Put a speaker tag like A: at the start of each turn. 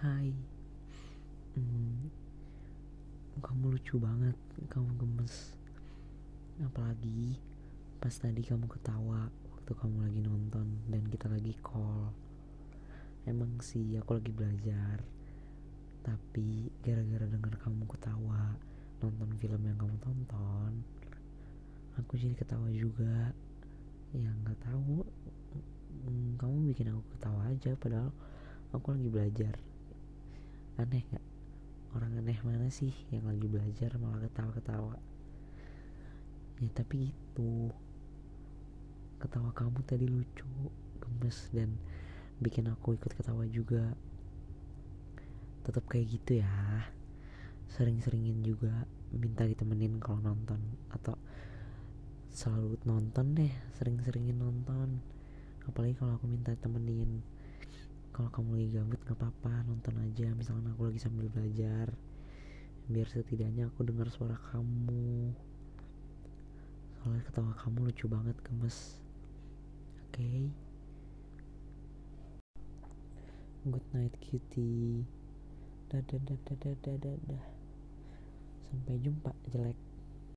A: Hai. Hmm, Kamu lucu banget Kamu gemes. Apalagi Pas tadi kamu ketawa Waktu kamu lagi nonton Dan kita lagi call. Emang sih aku lagi belajar. Tapi gara-gara denger kamu ketawa Nonton film yang kamu tonton Aku jadi ketawa juga. Ya nggak tahu. Hmm, Kamu bikin aku ketawa aja Padahal aku lagi belajar aneh gak orang aneh mana sih yang lagi belajar malah ketawa-ketawa? Ya tapi itu ketawa kamu tadi lucu gemes dan bikin aku ikut ketawa juga. Tetap kayak gitu ya. Sering-seringin juga minta ditemenin kalau nonton atau selalu nonton deh sering-seringin nonton. Apalagi kalau aku minta temenin kalau kamu lagi gabut gak apa-apa nonton aja. Misalkan aku lagi sambil belajar biar setidaknya aku dengar suara kamu. Soalnya ketawa kamu lucu banget gemes. Oke? Okay? good night cutie. Dadah dadah dadah dadah sampai jumpa jelek